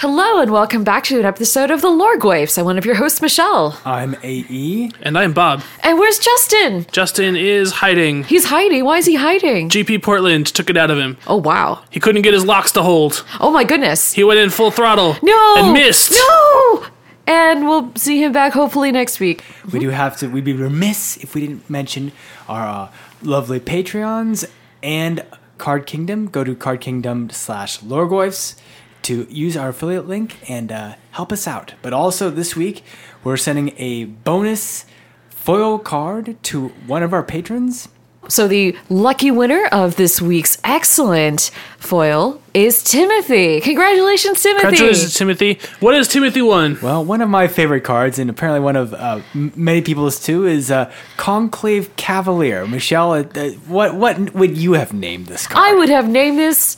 Hello and welcome back to an episode of the Loregoyfs. I'm one of your hosts, Michelle. I'm AE. And I'm Bob. And where's Justin? Justin is hiding. He's hiding. Why is he hiding? GP Portland took it out of him. oh wow. He couldn't get his locks to hold. Oh my goodness. He went in full throttle. no. And missed. No. And we'll see him back hopefully next week. We do have to. We'd be remiss if we didn't mention our uh, lovely Patreons and Card Kingdom. Go to Card Kingdom slash Loregoyfs to use our affiliate link and uh, help us out. But also this week, we're sending a bonus foil card to one of our patrons. So the lucky winner of this week's excellent foil is Timothy. Congratulations, Timothy. Congratulations, Timothy. What is Timothy one? Well, one of my favorite cards, and apparently one of uh, m- many people's too, is uh, Conclave Cavalier. Michelle, uh, uh, what what would you have named this card? I would have named this,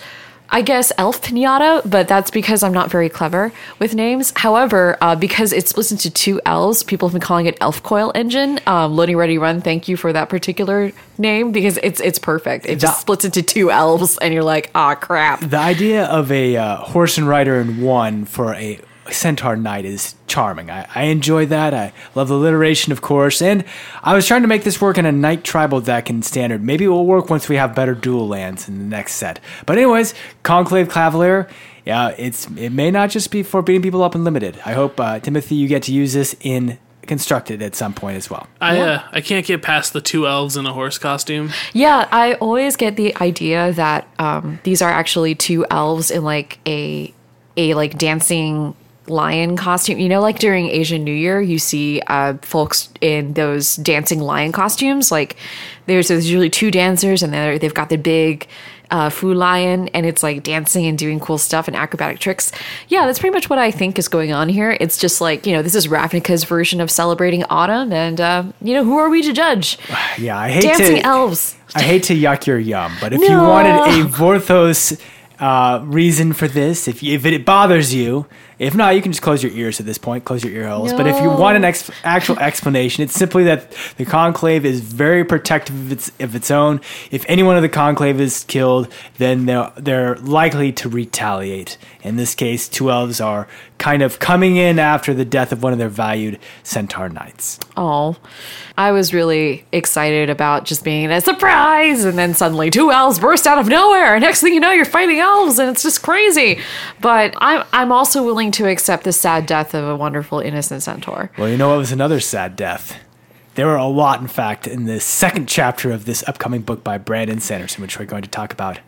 I guess, Elf Pinata, but that's because I'm not very clever with names. However, uh, because it's split into two L's, people have been calling it Elf Coil Engine. Um, Loading Ready Run, thank you for that particular name because it's it's perfect. It just splits into two L's, and you're like, ah, crap. The idea of a uh, horse and rider in one for a centaur knight is charming. I, I enjoy that. I love the alliteration, of course. And I was trying to make this work in a knight tribal deck in standard. Maybe it will work once we have better dual lands in the next set. But anyways, Conclave Cavalier. Yeah, it's it may not just be for beating people up in limited. I hope uh, Timothy you get to use this in constructed at some point as well. I uh, I can't get past the two elves in a horse costume. Yeah, I always get the idea that um, these are actually two elves in like a a like dancing lion costume. You know, like during Asian New Year, you see uh, folks in those dancing lion costumes. Like there's, there's usually two dancers, and they're, they've got the big. Uh, Fu Lion, and it's like dancing and doing cool stuff and acrobatic tricks. Yeah, that's pretty much what I think is going on here. It's just like, you know, this is Ravnica's version of celebrating autumn, and, uh, you know, who are we to judge? Yeah, I hate Dancing to elves. I hate to yuck your yum, but if you wanted a Vorthos uh, reason for this, if you, if it bothers you, if not, you can just close your ears at this point, close your ear holes. But if you want an ex- actual explanation, it's simply that the conclave is very protective of its of its own. If any one of the conclave is killed, then they're they're likely to retaliate. In this case, two elves are kind of coming in after the death of one of their valued centaur knights. Oh, I was really excited about just being a surprise, and then suddenly two elves burst out of nowhere. Next thing you know, you're fighting elves, and it's just crazy. But I'm I'm also willing to accept the sad death of a wonderful innocent centaur. Well, you know what was another sad death? There were a lot, in fact, in the second chapter of this upcoming book by Brandon Sanderson, which we're going to talk about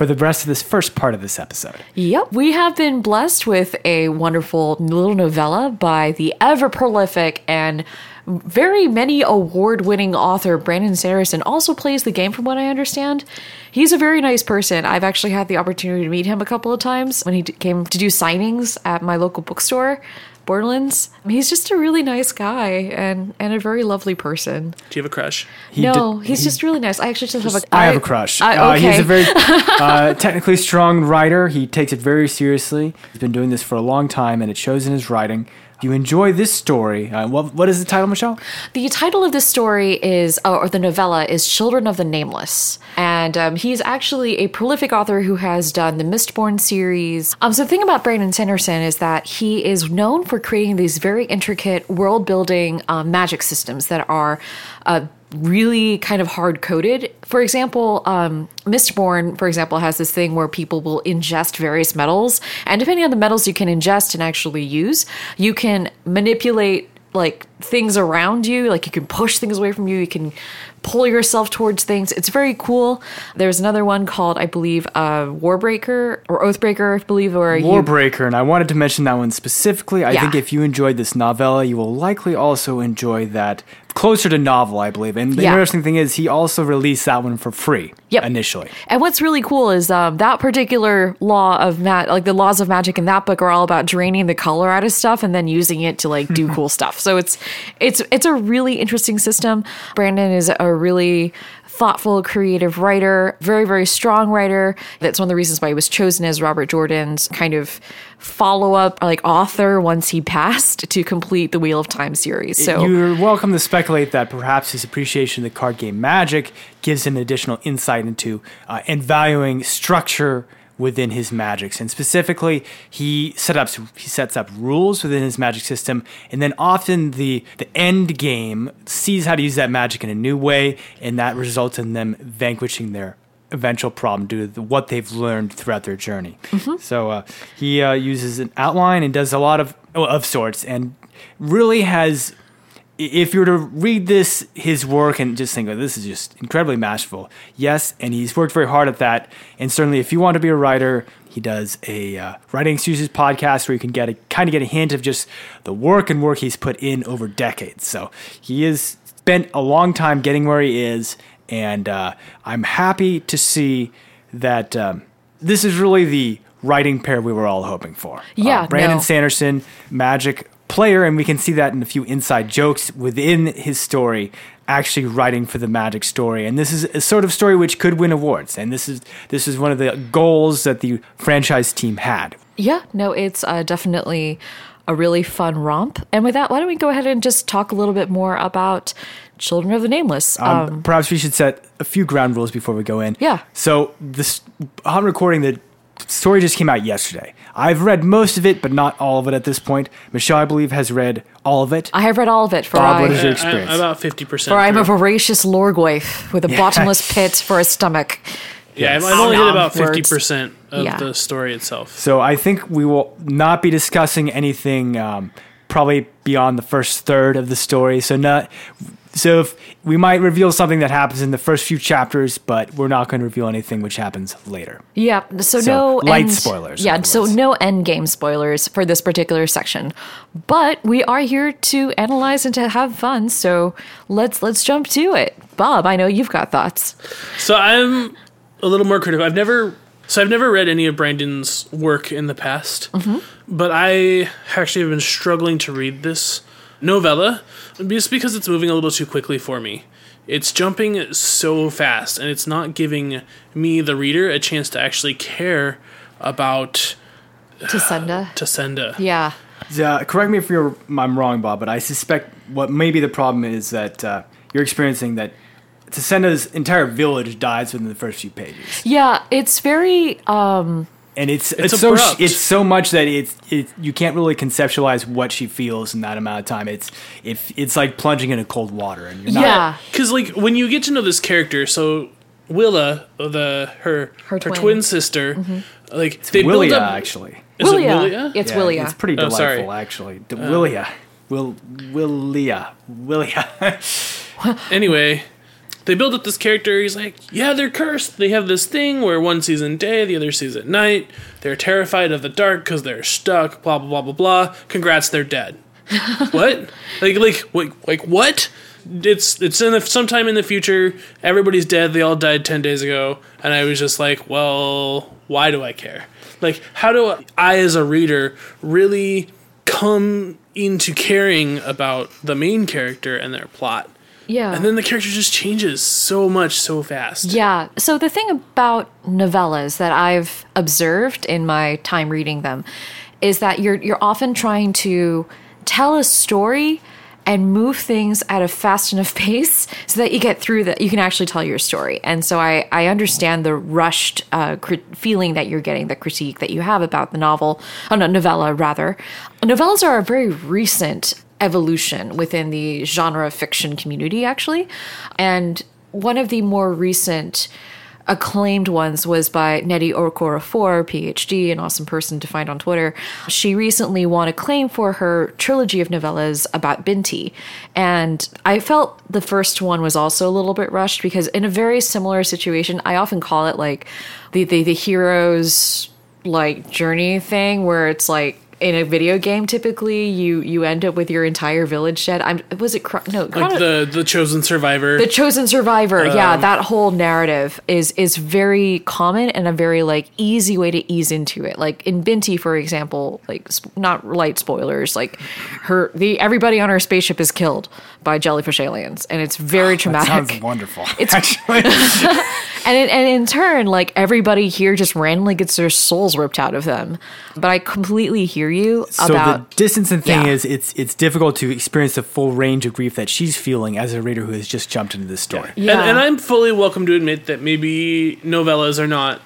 for the rest of this first part of this episode. Yep, we have been blessed with a wonderful little novella by the ever prolific and very many award winning author Brandon Sanderson also plays the game from what I understand. He's a very nice person. I've actually had the opportunity to meet him a couple of times when he came to do signings at my local bookstore, Borderlands. He's just a really nice guy and and a very lovely person. Do you have a crush? He no, did- he's he- just really nice. I actually just have a I have a crush. I, uh, okay. he's a very uh, technically strong writer. He takes it very seriously. He's been doing this for a long time, and it shows in his writing. You enjoy this story, uh, what, what is the title, Michelle? The title of this story is, uh, or the novella is Children of the Nameless. And um, he's actually a prolific author who has done the Mistborn series. Um, so the thing about Brandon Sanderson is that he is known for creating these very intricate world building um, magic systems that are uh, really kind of hard coded. For example, um, Mistborn, for example, has this thing where people will ingest various metals, and depending on the metals you can ingest and actually use, you can manipulate like things around you. Like you can push things away from you. You can pull yourself towards things. It's very cool. There's another one called, I believe, uh, Warbreaker or Oathbreaker, I believe, you Warbreaker, and I wanted to mention that one specifically. I Yeah. think if you enjoyed this novella, you will likely also enjoy that closer to novel, I believe. And the Yeah. interesting thing is, he also released that one for free Yep. initially. And what's really cool is um, that particular law of ma- like the laws of magic in that book are all about draining the color out of stuff and then using it to like do cool stuff. So it's it's it's a really interesting system. Brandon is a really thoughtful, creative writer, very very strong writer. That's one of the reasons why he was chosen as Robert Jordan's kind of follow up like author once he passed to complete the Wheel of Time series. So You're welcome to speculate that perhaps his appreciation of the card game Magic gives him additional insight into uh, and valuing structure within his magics, and specifically, he set up he sets up rules within his magic system, and then often the the end game sees how to use that magic in a new way, and that results in them vanquishing their eventual problem due to the, what they've learned throughout their journey. So uh, he uh, uses an outline and does a lot of of sorts, and really has if you were to read this his work and just think, oh, this is just incredibly masterful. Yes, and he's worked very hard at that. And certainly, if you want to be a writer, he does a uh, writing excuses podcast where you can get a kind of get a hint of just the work and work he's put in over decades. So he has spent a long time getting where he is, and uh, I'm happy to see that um, this is really the writing pair we were all hoping for. Yeah, Uh, Brandon no. Sanderson, Magic player, and we can see that in a few inside jokes within his story, actually writing for the Magic story. And this is a sort of story which could win awards. And this is this is one of the goals that the franchise team had. Yeah, no, it's uh, definitely a really fun romp. And with that, why don't we go ahead and just talk a little bit more about Children of the Nameless? Um, perhaps we should set a few ground rules before we go in. Yeah. So this on recording the story just came out yesterday. I've read most of it, but not all of it at this point. Michelle, I believe, has read all of it. I have read all of it, for Bob, I, what is your experience? I, about fifty percent. for I am a voracious loregoyf with a bottomless pit for a stomach. Yeah, I've, Yes. I've only hit Nom, about fifty percent of Yeah. the story itself. So I think we will not be discussing anything um, probably beyond the first third of the story. So not so if we might reveal something that happens in the first few chapters, but we're not going to reveal anything which happens later. Yeah, so, So, no light end, spoilers, Yeah, other so no end game spoilers for this particular section. But we are here to analyze and to have fun, so let's let's jump to it. Bob, I know you've got thoughts. So I'm a little more critical. I've never so I've never read any of Brandon's work in the past, mm-hmm. but I actually have been struggling to read this novella just because it's moving a little too quickly for me. It's jumping so fast, and it's not giving me, the reader, a chance to actually care about Tacenda. Tacenda. Yeah. Uh, correct me if you're, I'm wrong, Bob, but I suspect what maybe the problem is that uh, you're experiencing that Tacenda's entire village dies within the first few pages. Yeah, it's very um and it's It's it's, so it's so much that it's it you can't really conceptualize what she feels in that amount of time. It's if it's like plunging into cold water, and you're not. yeah. Because like when you get to know this character, so Willa, uh, the her Her her, twin. twin, sister, mm-hmm. like they Willia, build up. actually. Is it Willia. Willia? It's Yeah, Willia. It's pretty Oh, sorry. delightful, actually. De- Willia, uh. Will Willia, Willia. Anyway, they build up this character. He's like, yeah, they're cursed. They have this thing where one sees in day, the other sees at night. They're terrified of the dark because they're stuck. Blah blah blah blah blah. Congrats, they're dead. what? Like like like like what? It's it's in the, sometime in the future. Everybody's dead. They all died ten days ago, and I was just like, well, why do I care? Like, how do I, as a reader, really come into caring about the main character and their plot? Yeah. And then the character just changes so much so fast. Yeah. So the thing about novellas that I've observed in my time reading them is that you're you're often trying to tell a story and move things at a fast enough pace so that you get through that you can actually tell your story. And so I I understand the rushed uh, crit- feeling that you're getting, the critique that you have about the novel, oh no, novella rather. Novellas are a very recent evolution within the genre fiction community actually and one of the more recent acclaimed ones was by Nnedi Okorafor, PhD, an awesome person to find on Twitter. She recently won a claim for her trilogy of novellas about Binti. And I felt the first one was also a little bit rushed because in a very similar situation, I often call it like the the, the hero's like journey thing where it's like in a video game typically you you end up with your entire village dead. I'm was it Chron- no Like Chrono- the the chosen survivor. the chosen survivor yeah Um, that whole narrative is is very common and a very like easy way to ease into it like in binti for example like sp- not light spoilers like her the everybody on her spaceship is killed by jellyfish aliens and it's very That traumatic sounds wonderful. It's- actually. and in, and in turn like everybody here just randomly gets their souls ripped out of them but i completely hear you so about the distancing thing Yeah. is it's it's difficult to experience the full range of grief that she's feeling as a reader who has just jumped into this story. Yeah. And, and I'm fully welcome to admit that maybe novellas are not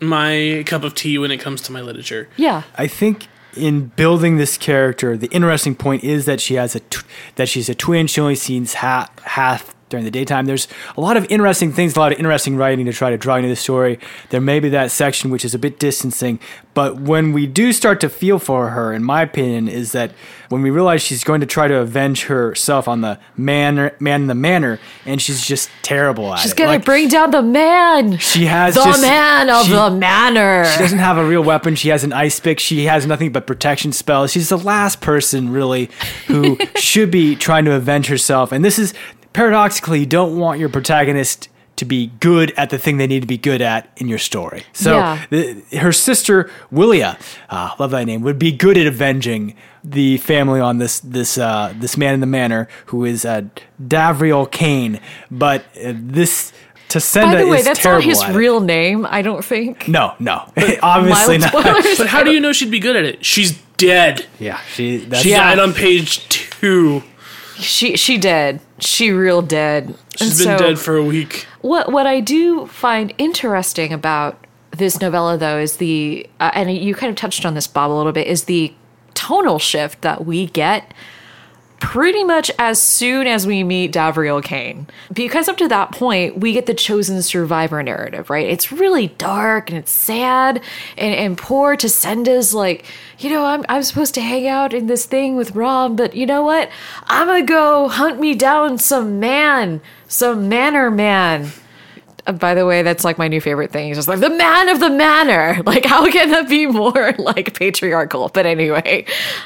my cup of tea when it comes to my literature. Yeah. I think in building this character, the interesting point is that she has a tw- that she's a twin. She only sees half half during the daytime. There's a lot of interesting things, a lot of interesting writing to try to draw into the story. There may be that section which is a bit distancing, but when we do start to feel for her, in my opinion, is that when we realize she's going to try to avenge herself on the man, man in the manor, and she's just terrible at She's it. She's gonna Like, bring down the man. She has the just- man of she- the manor. she doesn't have a real weapon. She has an ice pick. She has nothing but protection spells. She's the last person, really, who should be trying to avenge herself. And this is paradoxically, you don't want your protagonist to be good at the thing they need to be good at in your story. So Yeah. the, her sister Willia, uh, love that name, would be good at avenging the family on this this uh, this man in the manor who is uh, Davriel Cane. But uh, this Tacenda By the way, that's not his real name. I don't think. No, no, obviously not. But how do you know she'd be good at it? She's dead. Yeah, she. That's, She Yeah. died on page two. She she dead. She real dead. She's And been so- dead for a week. What what I do find interesting about this novella, though, is the uh, and you kind of touched on this, Bob, a little bit, is the tonal shift that we get pretty much as soon as we meet Davriel Cane. Because up to that point, we get the chosen survivor narrative, right? It's really dark and it's sad, and, and poor Tacenda's like, you know, I'm, I'm supposed to hang out in this thing with Rom, but you know what? I'm gonna go hunt me down some man, some manor man. Uh, By the way, that's like my new favorite thing. He's just like the man of the manor. Like, how can that be more like patriarchal? But anyway,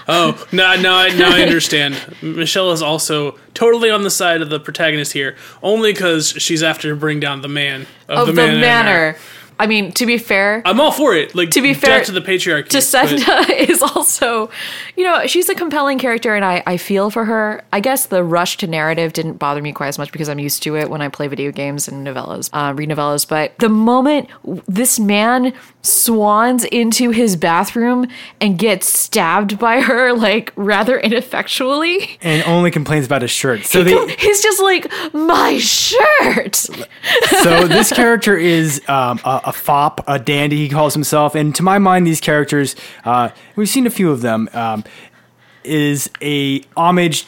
Oh, now, I, now I understand. Michelle is also totally on the side of the protagonist here, only because she's after to bring down the man of, of the, the, man manor. I mean, to be fair, I'm all for it. Like To be fair, to the patriarchy. but- Tacenda is also, you know, she's a compelling character and I, I feel for her. I guess the rush to narrative didn't bother me quite as much because I'm used to it when I play video games and novellas, uh, read novellas. But the moment this man swans into his bathroom and gets stabbed by her, like rather ineffectually, and only complains about his shirt. So he they, co- he's just like, my shirt. so this character is um, a, a fop, a dandy. He calls himself, and to my mind, these characters, uh, we've seen a few of them, um, is a homage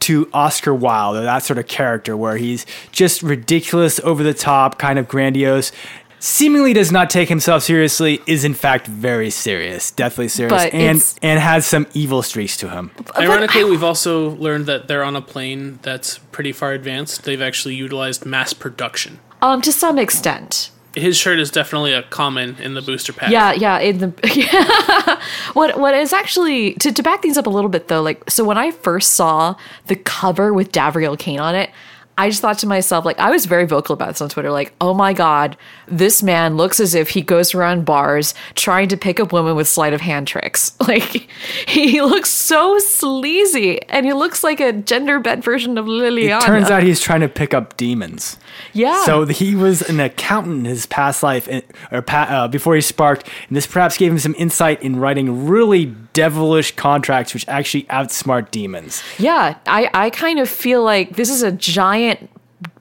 to Oscar Wilde, or that sort of character, where he's just ridiculous, over the top, kind of grandiose. Seemingly does not take himself seriously, is in fact very serious, deathly serious, But and it's- and has some evil streaks to him. Ironically, we've also learned that they're on a plane that's pretty far advanced. They've actually utilized mass production. Um, to some extent. His shirt is definitely a common in the booster pack. Yeah, yeah. In the yeah. what what is actually to, to back things up a little bit though, like so when I first saw the cover with Davriel Cane on it, I just thought to myself, like I was very vocal about this on Twitter, like, oh my god, this man looks as if he goes around bars trying to pick up women with sleight of hand tricks. Like he looks so sleazy, and he looks like a gender bent version of Liliana. It turns out he's trying to pick up demons. yeah. So he was an accountant in his past life, or uh, before he sparked, and this perhaps gave him some insight in writing really devilish contracts, which actually outsmart demons. Yeah, I, I kind of feel like this is a giant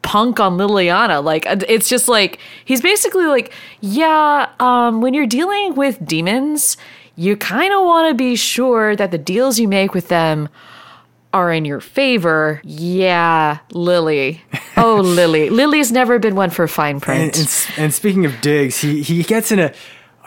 punk on Liliana. Like uh, it's just like he's basically like, yeah, um, when you're dealing with demons, you kind of want to be sure that the deals you make with them are in your favor. Yeah, Lily. Oh, Lily. Lily's never been one for fine print. and, s- and speaking of digs, he, he gets in a.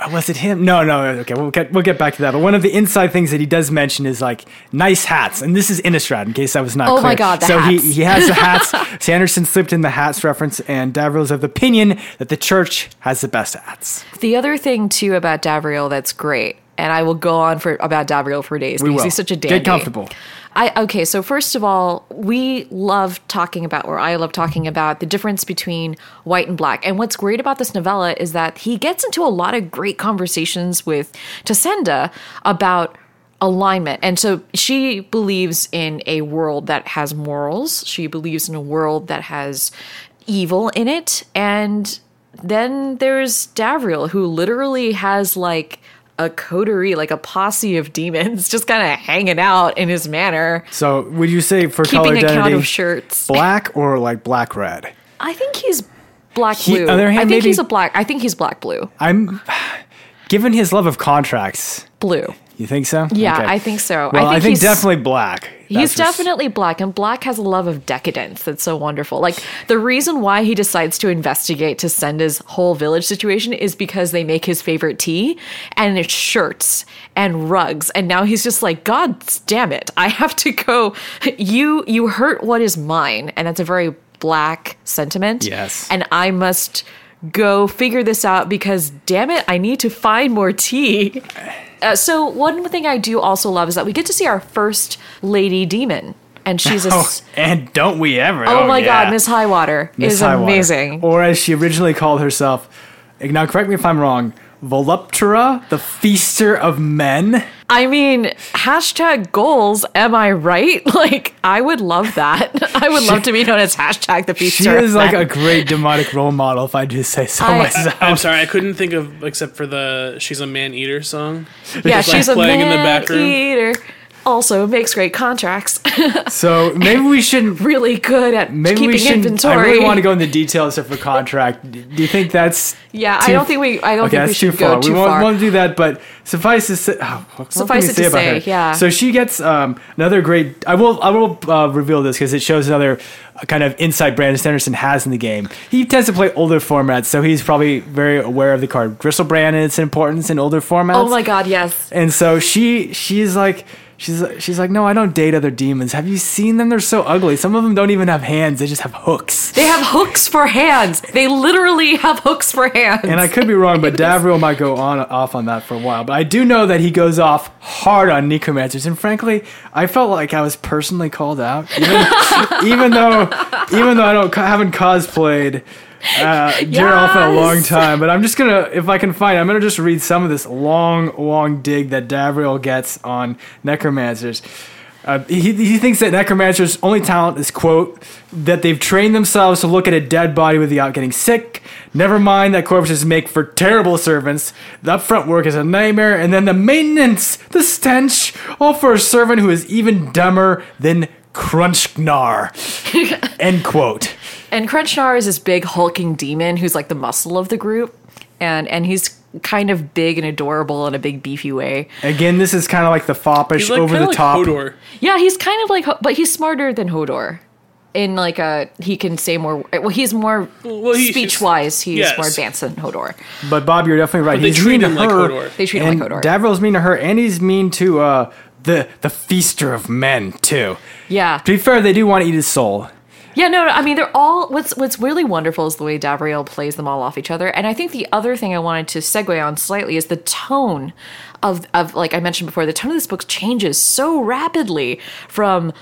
Uh, was it him? No, no. Okay, we'll get we'll get back to that. But one of the inside things that he does mention is like nice hats, and this is Innistrad. In case I was not. Oh clear. my God, so hats. he he has the hats. Sanderson slipped in the hats reference, and Davriel's of the opinion that the church has the best hats. The other thing too about Davriel that's great, and I will go on for about Davriel for days because will. he's such a dandy. Get comfortable. I okay, so first of all, we love talking about, or I love talking about the difference between white and black. And what's great about this novella is that he gets into a lot of great conversations with Tacenda about alignment. And so she believes in a world that has morals. She believes in a world that has evil in it. And then there's Davriel, who literally has like a coterie, like a posse of demons, just kind of hanging out in his manor, So would you say for keeping color account identity, of shirts. black or like black red? I think he's black He- blue. on the other I hand, think maybe- he's a black. I think he's black blue. I'm given his love of contracts. Blue. You think so? Yeah, Okay. I think so. Well, I think, he's definitely black. He's That's for s- definitely black, and black has a love of decadence that's so wonderful. Like the reason why he decides to investigate Tacenda's whole village situation is because they make his favorite tea, and it's shirts and rugs, and now he's just like, God damn it, I have to go. You you hurt what is mine, and that's a very black sentiment. Yes. and I must go figure this out because damn it, I need to find more tea. Uh, so one thing I do also love is that we get to see our first lady demon, and she's a. Oh, and don't we ever? oh, my yeah. God, Miss Highwater Miss is Highwater. amazing. Or as she originally called herself, now correct me if I'm wrong, Voluptura, the feaster of men. I mean, hashtag goals. Am I right? Like, I would love that. I would love to be known as hashtag the feaster. She is of like men. a great demonic role model, if I just say so I- myself. I'm sorry, I couldn't think of except for the "She's a Man Eater" song. yeah. like She's a playing in the man eater. Also makes great contracts. So maybe we shouldn't. really good at Maybe keeping we should. inventory. I really want to go into details of the contract. Do you think that's? Yeah, I don't think we. I don't Okay, think we that's should too go far. too we won't, far. won't do that, but suffice to say, oh, Suffice we it to say, yeah. So she gets um, another great. I will. I will uh, reveal this because it shows another uh, kind of insight Brandon Sanderson has in the game. He tends to play older formats, so he's probably very aware of the card Griselbrand and its importance in older formats. oh my God! Yes. And so she she's like she's she's like no, I don't date other demons. Have you seen them? They're so ugly. Some of them don't even have hands. They just have hooks. They have hooks for hands. They literally have hooks for hands. And I could be wrong, but Davriel might go on off on that for a while. But I do know that he goes off hard on necromancers, and frankly, I felt like I was personally called out, even, even though even though I don't haven't cosplayed uh, Geralt in a long time. But I'm just gonna, if I can find, it, I'm gonna just read some of this long, long dig that Davriel gets on necromancers. Uh, he, he thinks that necromancers' only talent is quote that they've trained themselves to look at a dead body without getting sick. Never mind that corpses make for terrible servants. The upfront work is a nightmare, and then the maintenance, the stench, all for a servant who is even dumber than Crunchnar. End quote. And Crunchnar is this big hulking demon who's like the muscle of the group, and and he's kind of big and adorable in a big beefy way. Again, this is kind of like the foppish, He's like over the like top. Hodor. Yeah, he's kind of like, but he's smarter than Hodor. In like a, he can say more. Well, he's more Well, he- speech wise. He's yes. more advanced than Hodor. But Bob, you're definitely right. But they he's treat mean to him like her. Hodor. They treat him like Hodor. Davriel's mean to her, and he's mean to uh, the the feaster of men too. Yeah, To be fair, they do want to eat his soul. Yeah, no, no, I mean they're all what's what's really wonderful is the way Davriel plays them all off each other. And I think the other thing I wanted to segue on slightly is the tone of of like I mentioned before, the tone of this book changes so rapidly from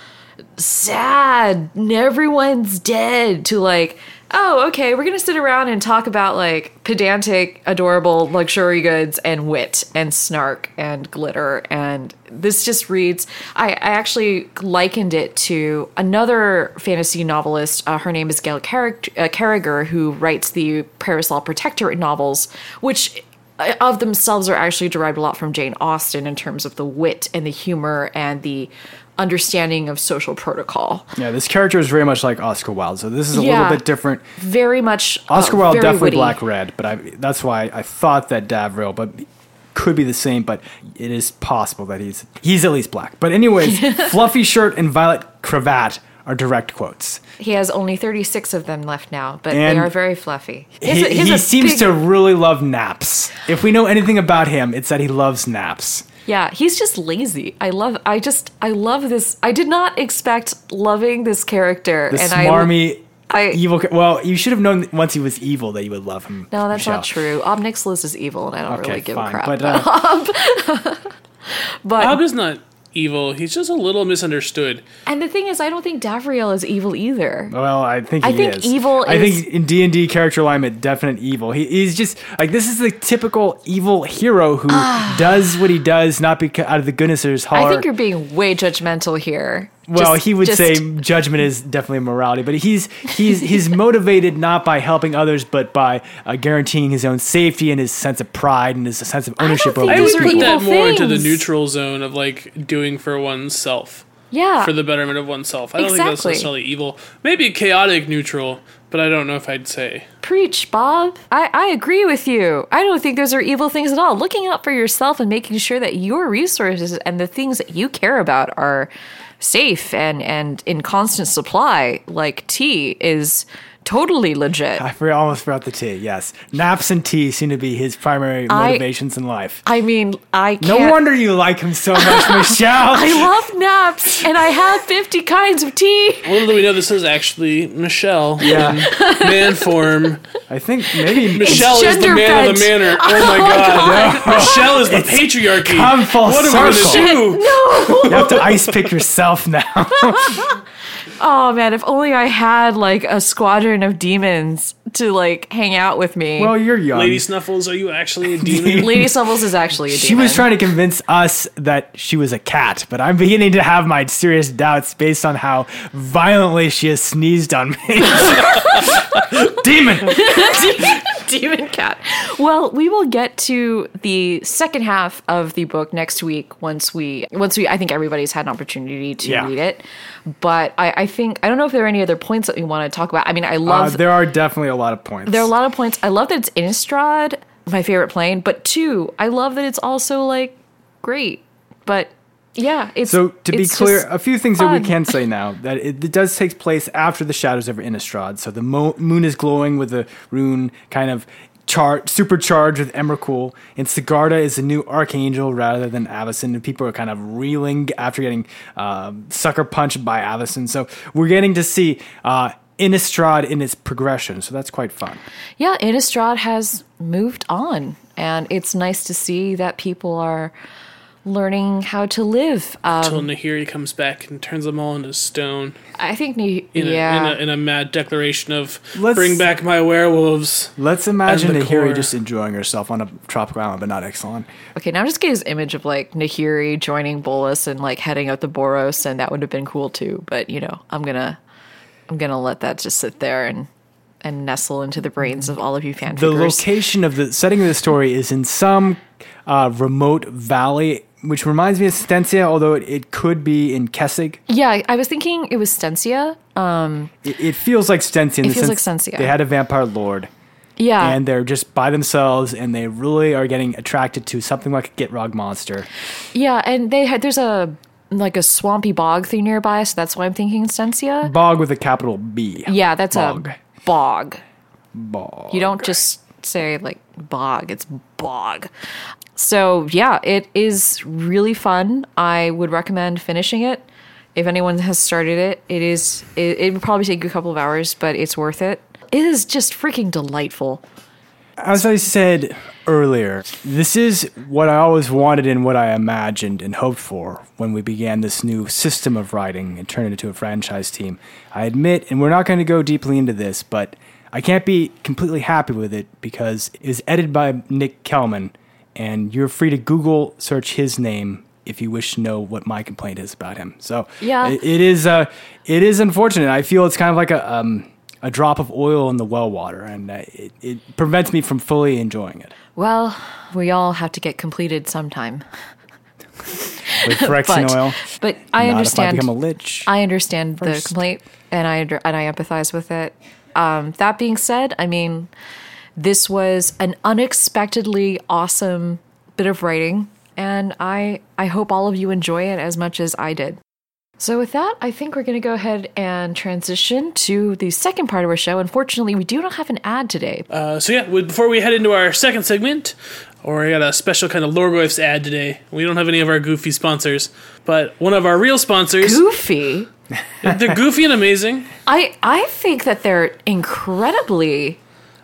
sad, everyone's dead to like, oh, okay, we're gonna sit around and talk about like pedantic, adorable luxury goods and wit and snark and glitter. And this just reads, I, I actually likened it to another fantasy novelist. Uh, her name is Gail Carrig- uh, who writes the Parasol Protectorate novels, which uh, of themselves are actually derived a lot from Jane Austen in terms of the wit and the humor and the understanding of social protocol. Yeah, this character is very much like Oscar Wilde, so this is a Yeah. little bit different. Very much uh, Oscar Wilde definitely witty. black red, but I, that's why I thought that Davriel, but could be the same. But it is possible that he's he's at least black. But anyways, fluffy shirt and violet cravat are direct quotes. He has only 36 of them left now, but And they are very fluffy. He, He's a- he's he seems big- to really love naps. If we know anything about him, it's that he loves naps. Yeah, he's just lazy. I love I just I love this. I did not expect loving this character The and smarmy, I evil. Well, you should have known once he was evil that you would love him. No, that's Michelle. not true. Ob Nixilis is evil and I don't Okay, really give fine, a crap. but uh, but Bob is not evil. He's just a little misunderstood. and the thing is I don't think Davriel is evil either. well, I think he I think is. evil I is- think in D and D character alignment, definite evil. He, he's just like this is the typical evil hero who ah. does what he does not because out of the goodness of his heart. I think you're being way judgmental here. Well, Just- he would just- say judgment is definitely morality, but he's he's he's motivated not by helping others, but by uh, guaranteeing his own safety and his sense of pride and his sense of ownership think over I would his are put people. that evil more into the neutral zone of like doing for oneself. Yeah. for the betterment of oneself. I don't think that's necessarily evil. Maybe chaotic neutral, but I don't know if I'd say. Preach, Bob. I, I agree with you. I don't think those are evil things at all. Looking out for yourself and making sure that your resources and the things that you care about are safe and, and in constant supply, like tea, is totally legit. I for- almost forgot the tea. Yes, naps and tea seem to be his primary I- motivations in life. I mean, I No can't. wonder you like him so much, Michelle. I love naps and I have 50 kinds of tea. Little do we know this is actually Michelle Yeah. in man form. I think maybe Michelle is the gender man of the bent. manor. Oh, oh my god. Michelle is the patriarchy. come full what are we circle. gonna do? you have to ice pick yourself now. Oh man, if only I had like a squadron of demons to like hang out with me. well, you're young. Lady Snuffles, are you actually a demon? Lady Snuffles is actually a demon. She was trying to convince us that she was a cat, but I'm beginning to have my serious doubts based on how violently she has sneezed on me. Demon! demon cat. Well, we will get to the second half of the book next week once we once we I think everybody's had an opportunity to Yeah. read it. But I, I think I don't know if there are any other points that we want to talk about. I mean, I Uh, love there are definitely a lot of points. there are a lot of points. I love that it's Innistrad, my favorite plane, but two, I love that it's also like great. But yeah, it's So to be clear, a few things that we can say now that it, it does take place after the shadows of Innistrad. So the mo- moon is glowing with the rune kind of char- supercharged with Emrakul, and Sigarda is the new archangel rather than Avacyn. And people are kind of reeling after getting um, sucker punched by Avacyn. So we're getting to see uh, Innistrad in its progression. So that's quite fun. yeah, Innistrad has moved on, and it's nice to see that people are learning how to live. Um, Until Nahiri comes back and turns them all into stone I think, ne- in, yeah, a, in, a, in a mad declaration of Let's- bring back my werewolves. Let's imagine the Nahiri core. just enjoying herself on a tropical island, but not Ixalan. okay. Now I'm just getting this image of like Nahiri joining Bolas and like heading out the Boros, and that would have been cool too. But you know, I'm gonna, I'm gonna let that just sit there and and nestle into the brains of all of you fan the location of the setting of the story is in some uh, remote valley, which reminds me of Stensia, although it, it could be in Kessig. yeah, I was thinking it was Stensia. Um, it, it feels like Stensia. In It the feels sense like Stensia. They had a vampire lord, Yeah, and they're just by themselves, and they really are getting attracted to something like a Gitrog monster. yeah, and they had there's a like a swampy bog thing nearby, so that's why I'm thinking Stensia. Bog with a capital B. Yeah, that's Bog. a bog. Bog. You don't just say like bog, it's bog. So, yeah, it is really fun. I would recommend finishing it. If anyone has started it, it is it, it would probably take a couple of hours, but it's worth it. It is just freaking delightful. As I said earlier, this is what I always wanted and what I imagined and hoped for when we began this new system of writing and turned it into a franchise team. I admit, and we're not going to go deeply into this, but I can't be completely happy with it because it's edited by Nic Kelman, and you're free to Google search his name if you wish to know what my complaint is about him. So Yeah. it- it is uh, it is unfortunate. I feel it's kind of like a um, a drop of oil in the well water, and uh, it, it prevents me from fully enjoying it. Well, we all have to get completed sometime. With But, oil, but I understand. I become a lich. I understand the complaint, and I and I empathize with it. Um, that being said, I mean, this was an unexpectedly awesome bit of writing, and I I hope all of you enjoy it as much as I did. So with that, I think we're going to go ahead and transition to the second part of our show. Unfortunately, we do not have an ad today. Uh, so yeah, we- before we head into our second segment, or I got a special kind of Loregoyf's ad today. We don't have any of our goofy sponsors, but one of our real sponsors. Goofy. they're goofy and amazing. I I think that they're incredibly,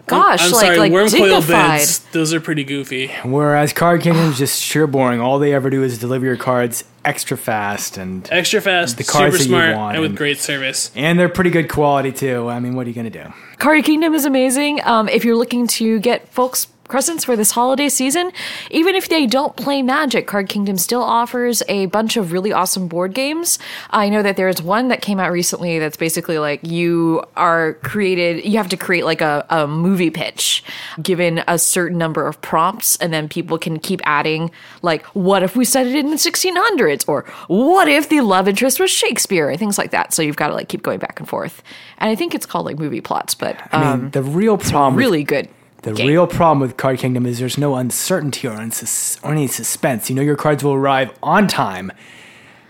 gosh, I'm like sorry, like worm coil dignified. bids. Those are pretty goofy. Whereas Card Kingdom is just sheer boring. All they ever do is deliver your cards extra fast, and Extra fast, The cards super that you smart, want and with and- great service. and they're pretty good quality too. I mean, what are you gonna do? Card Kingdom is amazing. Um, if you're looking to get folks presents for this holiday season. Even if they don't play Magic, Card Kingdom still offers a bunch of really awesome board games. I know that there's one that came out recently that's basically like you are created, you have to create like a, a movie pitch given a certain number of prompts, and then people can keep adding, like, what if we set it in the 1600s? Or what if the love interest was Shakespeare? And things like that. So you've got to like keep going back and forth. And I think it's called like movie plots, but I mean, um, the real problem, really good. The game. real problem with Card Kingdom is there's no uncertainty or, unsus- or any suspense. You know your cards will arrive on time,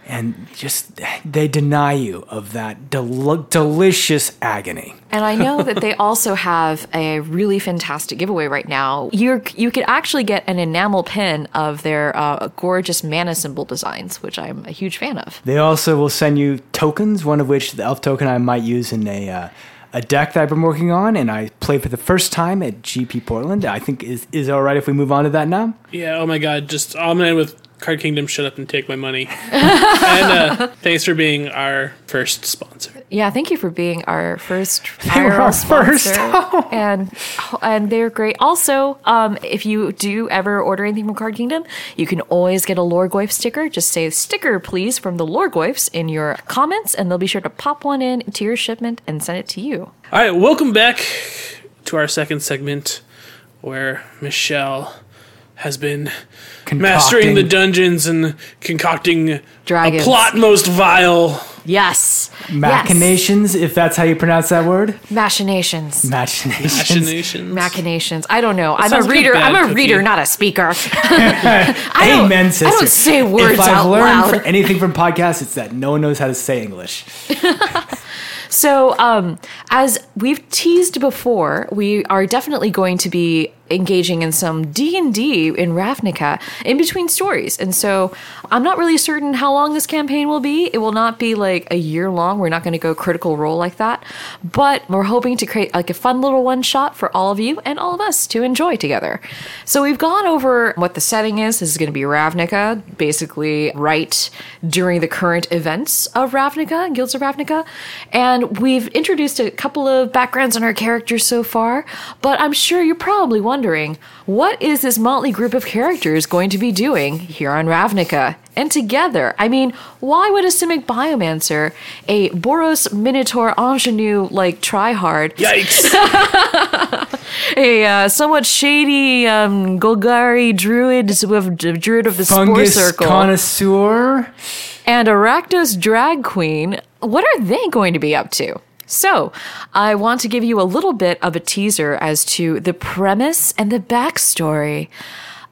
and just they deny you of that del- delicious agony. And I know that they also have a really fantastic giveaway right now. You you could actually get an enamel pin of their uh, gorgeous mana symbol designs, which I'm a huge fan of. They also will send you tokens, one of which the elf token I might use in a uh, a deck that I've been working on, and I played for the first time at GP Portland. I think is is all right if we move on to that now? Yeah, oh my god, just I'm end with Card Kingdom, shut up and take my money. and uh, thanks for being our first sponsor. Yeah, thank you for being our first They were our first. sponsor. and and they're great. Also, um, if you do ever order anything from Card Kingdom, you can always get a Loregoyf sticker. Just say sticker, please, from the Loregoyfs in your comments, and they'll be sure to pop one in to your shipment and send it to you. All right, welcome back to our second segment where Michelle has been mastering the dungeons and concocting Dragons. a plot most vile. Yes. machinations, if that's how you pronounce that word. Machinations. Machinations. Machinations. Machinations. I don't know. I'm a sounds like a reader. bad I'm a cookie. reader, not a speaker. I don't, Amen, I sister. don't say words if I've out learned loud. anything from podcasts, it's that no one knows how to say English. So, um, as we've teased before, we are definitely going to be engaging in some D&D in Ravnica in between stories. And so, I'm not really certain how long this campaign will be. It will not be like a year long. We're not going to go critical role like that. But we're hoping to create like a fun little one shot for all of you and all of us to enjoy together. So, we've gone over what the setting is. This is going to be Ravnica, basically right during the current events of Ravnica, Guilds of Ravnica. And we've introduced a couple of backgrounds on our characters so far, but I'm sure you're probably wondering what is this motley group of characters going to be doing here on Ravnica? And together, I mean, why would a Simic Biomancer, a Boros Minotaur Ingenue like tryhard, Yikes! a uh, somewhat shady um, Golgari druid with druid of the Spore Fungus Circle, connoisseur. and Arachnos drag queen, what are they going to be up to? So, I want to give you a little bit of a teaser as to the premise and the backstory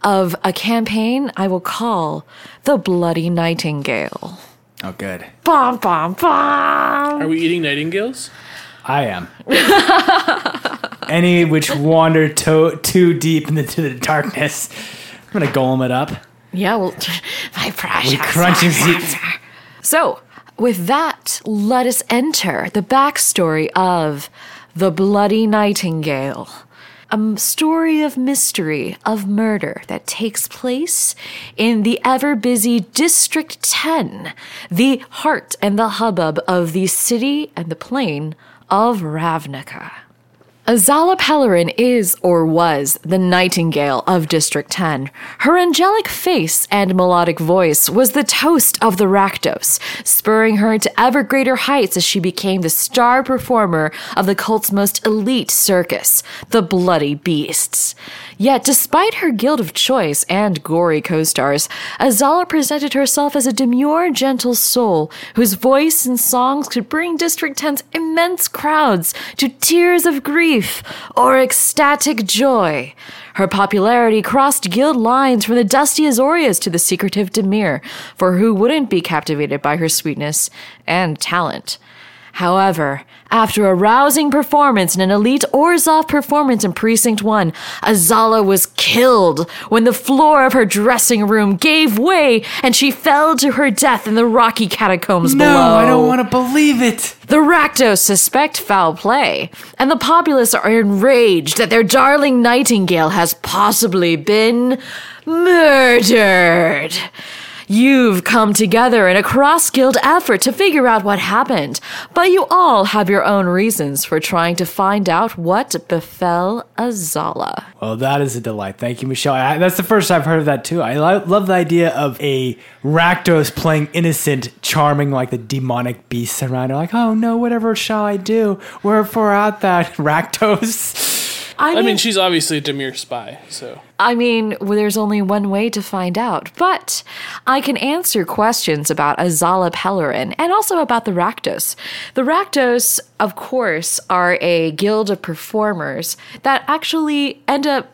of a campaign I will call The Bloody Nightingale. Oh, good. Bom, bom, bom. Are we eating nightingales? I am. Any which wander to- too deep into the darkness. I'm gonna golem it up. Yeah, well, my precious. We Crunching seeds. So, with that, let us enter the backstory of The Bloody Nightingale. a story of mystery, of murder that takes place in the ever busy District 10, the heart and the hubbub of the city and the plain of Ravnica. Azala Pellerin is or was the nightingale of District 10. Her angelic face and melodic voice was the toast of the Rakdos, spurring her to ever greater heights as she became the star performer of the cult's most elite circus, the Bloody Beasts. Yet, despite her guild of choice and gory co stars, Azala presented herself as a demure, gentle soul whose voice and songs could bring District 10's immense crowds to tears of grief or ecstatic joy. Her popularity crossed guild lines from the dusty Azorius to the secretive Dimir, for who wouldn't be captivated by her sweetness and talent? However, after a rousing performance and an elite Orzhov performance in Precinct 1, Azala was killed when the floor of her dressing room gave way and she fell to her death in the rocky catacombs No, below. I don't want to believe it. The Rakdos suspect foul play, and the populace are enraged that their darling nightingale has possibly been murdered. You've come together in a cross guild effort to figure out what happened, but you all have your own reasons for trying to find out what befell Azala. Well, that is a delight. Thank you, Michelle. I, that's the first I've heard of that too. I lo- love the idea of a Rakdos playing innocent, charming like the demonic beasts around her. Like, oh no, whatever shall I do? Wherefore art that, Rakdos? I I mean, mean, she's obviously a demure spy, so I mean, well, there's only one way to find out, but I can answer questions about Azala Pellerin and also about the Rakdos. The Rakdos, of course, are a guild of performers that actually end up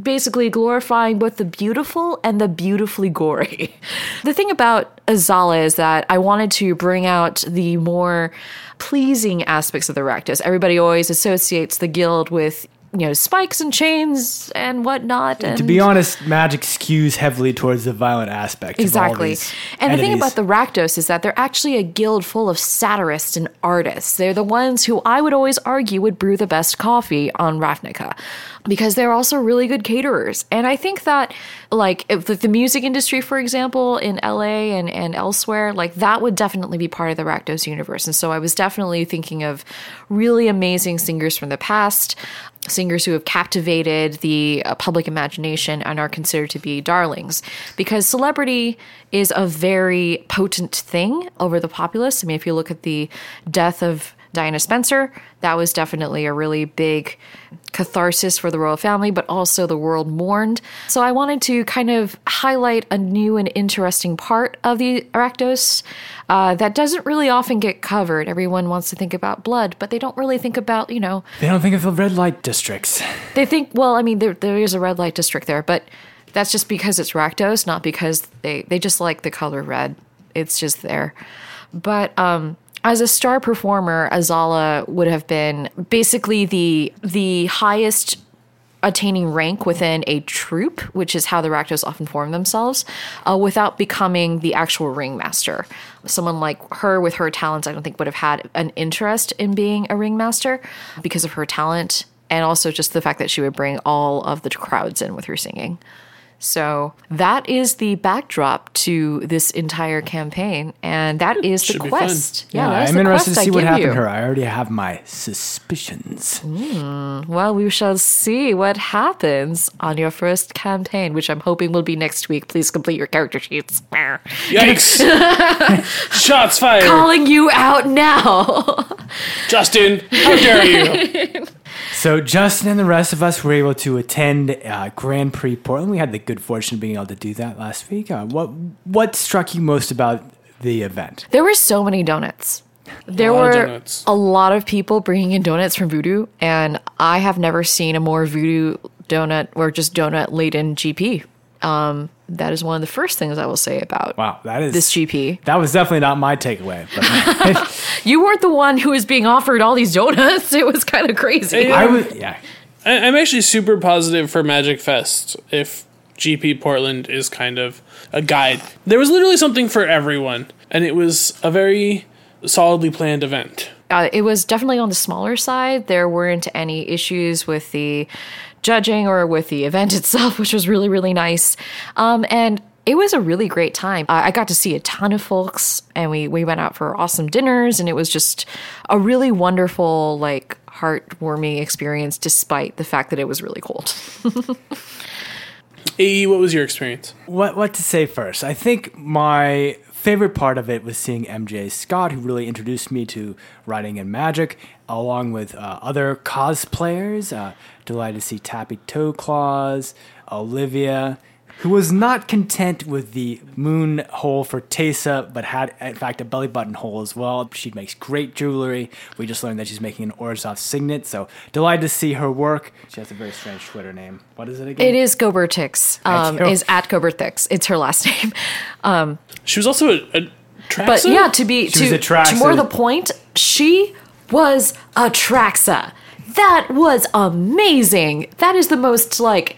basically glorifying both the beautiful and the beautifully gory. The thing about Azala is that I wanted to bring out the more pleasing aspects of the Rakdos. Everybody always associates the guild with you know spikes and chains and whatnot. And To be honest, magic skews heavily towards the violent aspect. Exactly. And the thing about the Rakdos is that they're actually a guild full of satirists and artists. They're the ones who I would always argue would brew the best coffee on Ravnica because they're also really good caterers. And I think that, like, if the, the music industry, for example, in LA and, and elsewhere, like, that would definitely be part of the Rakdos universe. And so I was definitely thinking of really amazing singers from the past singers who have captivated the uh, public imagination and are considered to be darlings because celebrity is a very potent thing over the populace. I mean, if you look at the death of Diana Spencer, that was definitely a really big catharsis for the royal family, but also the world mourned. So I wanted to kind of highlight a new and interesting part of the Arachdos uh, that doesn't really often get covered. Everyone wants to think about blood, but they don't really think about, you know, they don't think of the red light districts. they think, well, I mean, there, there is a red light district there, but that's just because it's Rakdos, not because they, they just like the color red. It's just there. But um, as a star performer, Azala would have been basically the the highest attaining rank within a troop, which is how the Rakdos often form themselves, uh, without becoming the actual ringmaster. Someone like her, with her talents, I don't think would have had an interest in being a ringmaster because of her talent, and also just the fact that she would bring all of the crowds in with her singing. So that is the backdrop to this entire campaign, and that is the Should be fun. quest. Yeah, that's I'm the interested quest to I see what give happened you. to her. I already have my suspicions. Hmm. Well, we shall see what happens on your first campaign, which I'm hoping will be next week. Please complete your character sheets. yikes! Shots fired, Calling you out now. Justin. How dare you? So Justin and the rest of us were able to attend uh, Grand Prix Portland. We had the good fortune of being able to do that last week. Uh, what what struck you most about the event? there were so many donuts. There lot of were donuts. a lot of people bringing in donuts from Voodoo, and I have never seen a more Voodoo donut or just donut laden GP. Um, that is one of the first things I will say about Wow, that is this GP. That was definitely not my takeaway. But You weren't the one who was being offered all these donuts. It was kind of crazy. Hey, I was yeah. I, I'm actually super positive for Magic Fest. If GP Portland is kind of a guide, there was literally something for everyone, and it was a very solidly planned event. uh, it was definitely on the smaller side. There weren't any issues with the judging or with the event itself, which was really, really nice. Um, and it was a really great time. I got to see a ton of folks, and we we went out for awesome dinners, and it was just a really wonderful, like heartwarming experience, despite the fact that it was really cold. AE, what was your experience? What what to say first? I think my favorite part of it was seeing MJ Scott, who really introduced me to writing and magic, along with uh, other cosplayers. Uh, delighted to see Tappy Toe Claws, Olivia, who was not content with the moon hole for Tesa, but had in fact a belly button hole as well. She makes great jewelry. We just learned that she's making an Orzhov signet, so delighted to see her work. She has a very strange Twitter name. What is it again? It is Gobertix. Um, is at Gobertix. It's her last name. She was also a, a Traxa? But yeah, to be She was to, a to more the point, she was Atraxa. That was amazing. That is the most like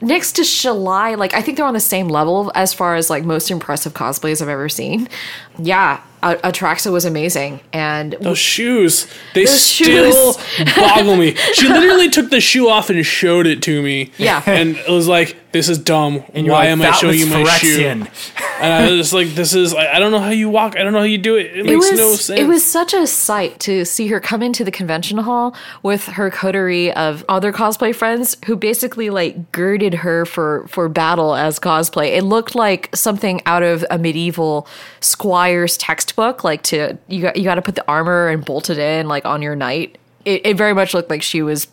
next to Shalai, like I think they're on the same level as far as like most impressive cosplays I've ever seen. Yeah, a- Atraxa was amazing, and Those shoes, they Those still shoes. boggle me. She literally took the shoe off and showed it to me. Yeah. And it was like, this is dumb. And Why like, am I showing you my shoe? And I was like, this is, I I don't know how you walk. I don't know how you do it. It it makes was no sense. it was such a sight to see her come into the convention hall with her coterie of other cosplay friends who basically like girded her for for battle as cosplay. It looked like something out of a medieval squire's textbook. Like to you got you got to put the armor and bolt it in like on your knight. It, it very much looked like she was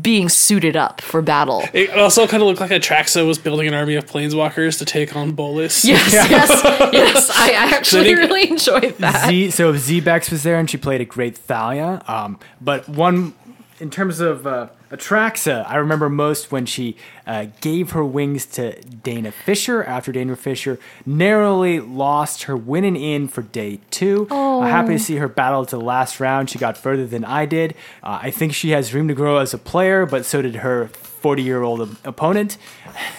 being suited up for battle. It also kind of looked like Atraxa was building an army of planeswalkers to take on Bolas. Yes, yes, yes. I, I actually think- really enjoyed that. Z, so Zbex was there, and she played a great Thalia. Um, but one, in terms of uh, Atraxa, I remember most when she uh, gave her wings to Dana Fisher after Dana Fisher narrowly lost her winning in for day two. I'm happy to see her battle to the last round. She got further than I did. Uh, I think she has room to grow as a player, but so did her 40 year old opponent.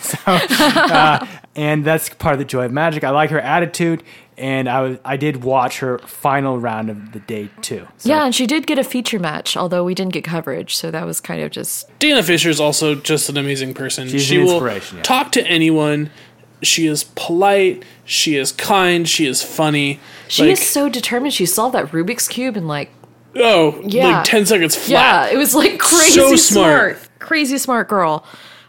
So, uh, and that's part of the joy of magic. I like her attitude, and I was I did watch her final round of the day too. So Yeah, and she did get a feature match, although we didn't get coverage, so that was kind of just Dana Fisher is also just an amazing person. She's she an will inspiration, yeah. talk to anyone. She is polite. She is kind. She is funny. she Like, is so determined. She solved that Rubik's cube in like oh, Yeah. like ten seconds flat. yeah, it was like crazy So smart. smart. crazy smart girl.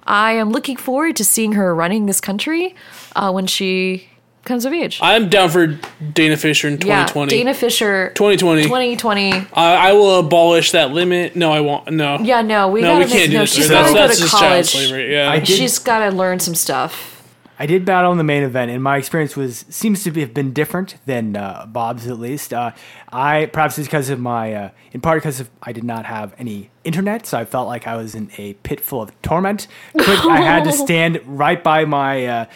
I am looking forward to seeing her running this country uh, when she comes of age. I'm down for Dana Fisher in yeah, 2020. Dana Fisher, 2020. 2020. I, I will abolish that limit. No, I won't. No. Yeah, no, we No, gotta we make, can't do no, this. she's That's, gotta go to just child college. slavery. Yeah. Did- She's got to learn some stuff. I did battle in the main event, and my experience was seems to be, have been different than uh, Bob's at least. Uh, I perhaps it's because of my, uh, in part because of I did not have any internet, so I felt like I was in a pit full of torment. Quick, I had to stand right by my.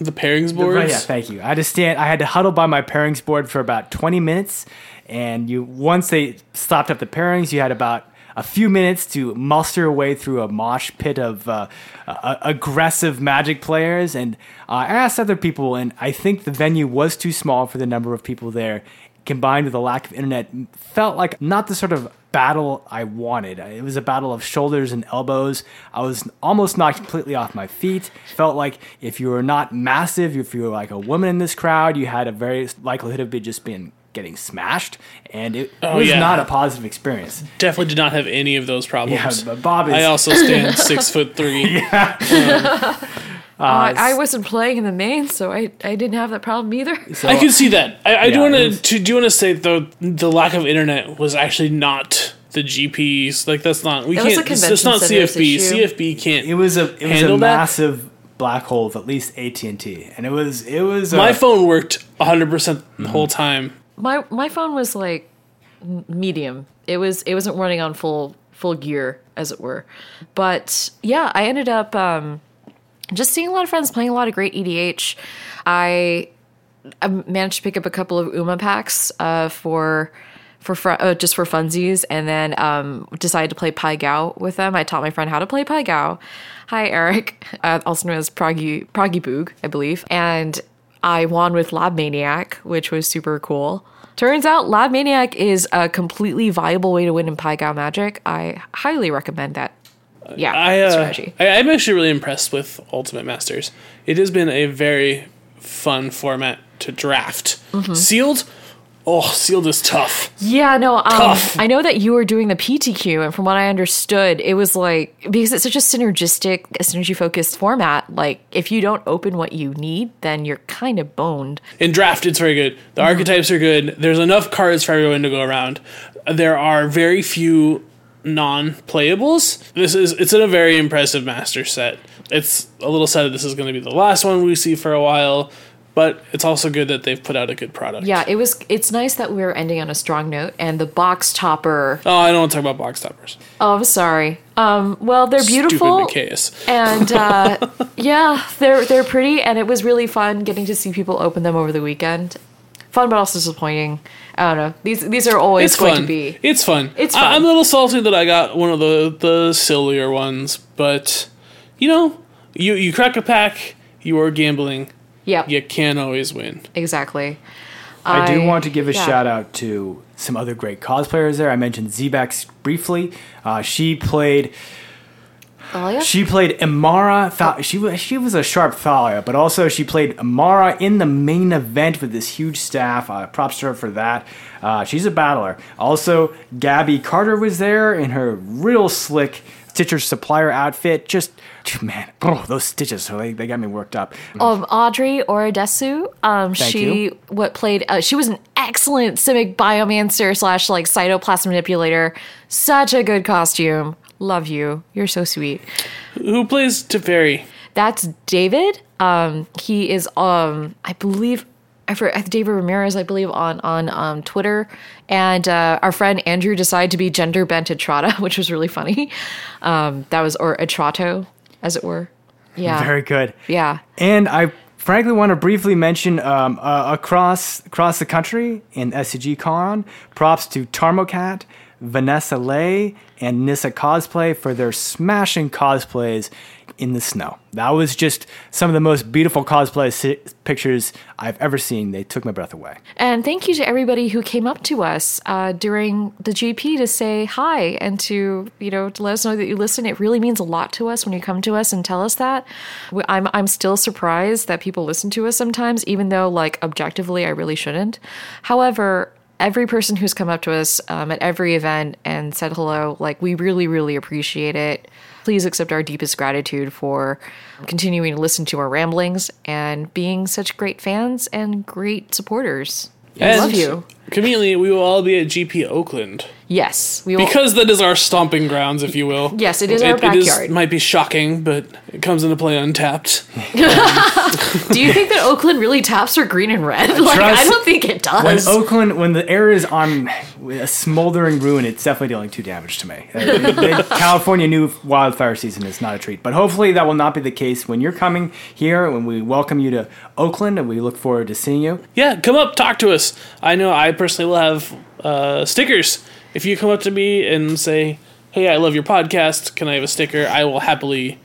The pairings Right, boards. yeah, thank you. I had to stand. I had to huddle by my pairings board for about twenty minutes, and you once they stopped up the pairings, you had about a few minutes to muster your way through a mosh pit of uh, uh, aggressive Magic players. And uh, I asked other people, and I think the venue was too small for the number of people there. Combined with a lack of internet, felt like not the sort of battle I wanted. It was a battle of shoulders and elbows. I was almost knocked completely off my feet. Felt like if you were not massive, if you were like a woman in this crowd, you had a very likelihood of be just being getting smashed, and it, Oh, was yeah. not a positive experience. Definitely did not have any of those problems. Yeah, but Bob is. I also stand six foot three. Um, Uh, I wasn't playing in the main, so I, I didn't have that problem either. so- I can see that. I, I do want to was- to do want to say though the lack of internet was actually not the GPs. Like that's not we That was can't. a It's, it's not convention center's CFB. issue. CFB can't. it was a it was Handle a that? massive black hole of at least AT and T, and it was it was my uh, phone worked hundred percent Mm-hmm. the whole time. My my phone was like medium. It was it wasn't running on full full gear as it were. But yeah, I ended up um, just seeing a lot of friends playing a lot of great EDH. I, I managed to pick up a couple of Uma packs uh, for for fr- uh, just for funsies, and then um, decided to play Pai Gow with them. I taught my friend how to play Pai Gow. Hi, Eric, uh, also known as Proggy Proggy Boog, I believe, and I won with Lab Maniac, which was super cool. Turns out Lab Maniac is a completely viable way to win in Pai Gow Magic. I highly recommend that. Yeah, I, uh. I I'm actually really impressed with Ultimate Masters. It has been a very fun format to draft. Mm-hmm. Sealed. Oh, sealed is tough. Yeah, no, um, Tough. I know that you were doing the PTQ, and from what I understood, it was like because it's such a synergistic, synergy focused format. Like, if you don't open what you need, then you're kind of boned. In draft, it's very good. The archetypes are good. There's enough cards for everyone to go around. There are very few non-playables. This is it's in a very impressive master set. It's a little sad that this is going to be the last one we see for a while, but it's also good that they've put out a good product. Yeah, it was. It's nice that we're ending on a strong note, and the box topper. Oh, I don't want to talk about box toppers. Oh, I'm sorry. Um, well, they're beautiful. And uh, yeah, they're they're pretty, and it was really fun getting to see people open them over the weekend. Fun, but also disappointing. I don't know. These these are always It's going fun. to be. It's fun. It's I, fun. I'm a little salty that I got one of the the sillier ones, but you know, you you crack a pack, you are gambling. Yep, You can't always win. exactly. I do want to give a yeah. shout out to some other great cosplayers there. I mentioned Zbex briefly. Uh, she played. Thalia? She played Imara. Tha- she was she was a sharp Thalia, but also she played Amara in the main event with this huge staff. Uh, props to her for that. Uh, she's a battler. Also, Gabby Carter was there in her real slick Stitcher supplier outfit. Just man, oh, those stitches, they, they got me worked up. Um, Audrey Oradesu. Um, Thank she you. what played. Uh, she was an excellent Simic biomancer slash like cytoplasm manipulator. Such a good costume. Love you. You're so sweet. Who plays Teferi? That's David. Um, he is um, I believe. I forget David Ramirez, I believe, on on um, Twitter, and uh, our friend Andrew decided to be gender bent Etrata, which was really funny. Um, that was or Etrato, as it were. Yeah, Very good. yeah. And I frankly want to briefly mention um, uh, across across the country in SCG Con, props to Tarmocat, Vanessa Lay, and Nissa Cosplay for their smashing cosplays in the snow. That was just some of the most beautiful cosplay si- pictures I've ever seen. They took my breath away. And thank you to everybody who came up to us uh, during the GP to say hi and to you know to let us know that you listen. It really means a lot to us when you come to us and tell us that. I'm I'm still surprised that people listen to us sometimes, even though like objectively I really shouldn't. However. Every person who's come up to us um, at every event and said hello, like we really, really appreciate it. Please accept our deepest gratitude for continuing to listen to our ramblings and being such great fans and great supporters. I And love you. Conveniently, we will all be at GP Oakland Yes, we will. because that is our stomping grounds, if you will. Yes, it is our backyard. might be shocking, but it comes into play untapped. do you think that Oakland really taps for green and red? Like, Trust- I don't think it does. When does. Oakland, when the air is on a smoldering ruin, it's definitely dealing two damage to me. Uh, the, the California new wildfire season is not a treat, but hopefully that will not be the case when you're coming here. When we welcome you to Oakland, and we look forward to seeing you. Yeah, come up, talk to us. I know I personally will have uh, stickers. If you come up to me and say, "Hey, I love your podcast. Can I have a sticker?" I will happily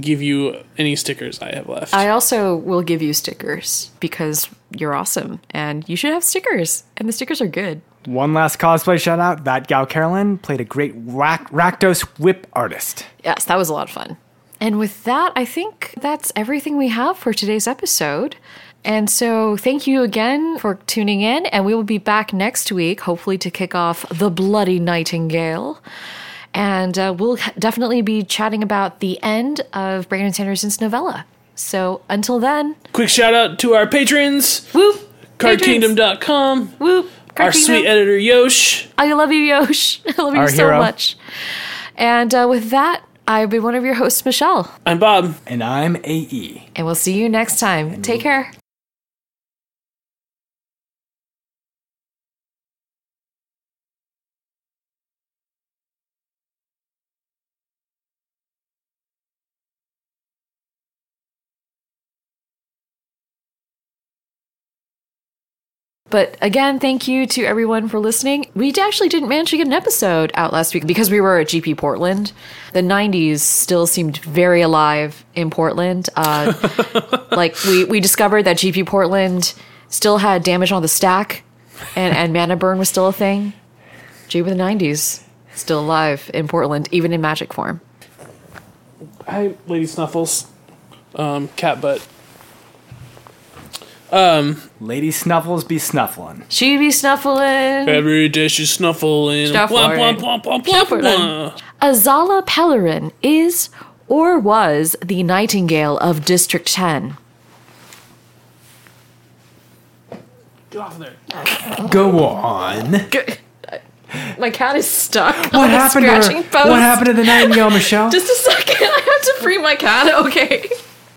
give you any stickers I have left. I also will give you stickers because you're awesome and you should have stickers, and the stickers are good. One last cosplay shout out. That gal Carolyn played a great Rack- Rakdos whip artist. Yes, that was a lot of fun. And with that, I think that's everything we have for today's episode. And so, thank you again for tuning in, and we will be back next week, hopefully, to kick off The Bloody Nightingale. And uh, we'll definitely be chatting about the end of Brandon Sanderson's novella. So, until then, Quick shout out to our patrons, whoop! patrons, cardkingdom.com, Whoop! our Card sweet editor Yosh. I love you, Yosh. I love you so hero. much. And uh, with that, I've been one of your hosts, Michelle. I'm Bob. And I'm E. AE. And we'll see you next time. Take care. But again, thank you to everyone for listening. We actually didn't manage to get an episode out last week because we were at GP Portland. The 90s still seemed very alive in Portland. Uh, like, we, we discovered that GP Portland still had damage on the stack and, and mana burn was still a thing. GP the 90s, still alive in Portland, even in magic form. Hi, Lady Snuffles. Um, cat butt. Um, Lady Snuffles be snuffling. She be snuffling. Every day she's snuffling. Snuffling. Womp, womp, womp, womp, womp, Snuffling. womp. Azala Pellerin is or was the Nightingale of District 10. Get off of there. Go on. My cat is stuck. What happened to her? What happened to the nightingale, Michelle? Just a second. I have to free my cat. Okay.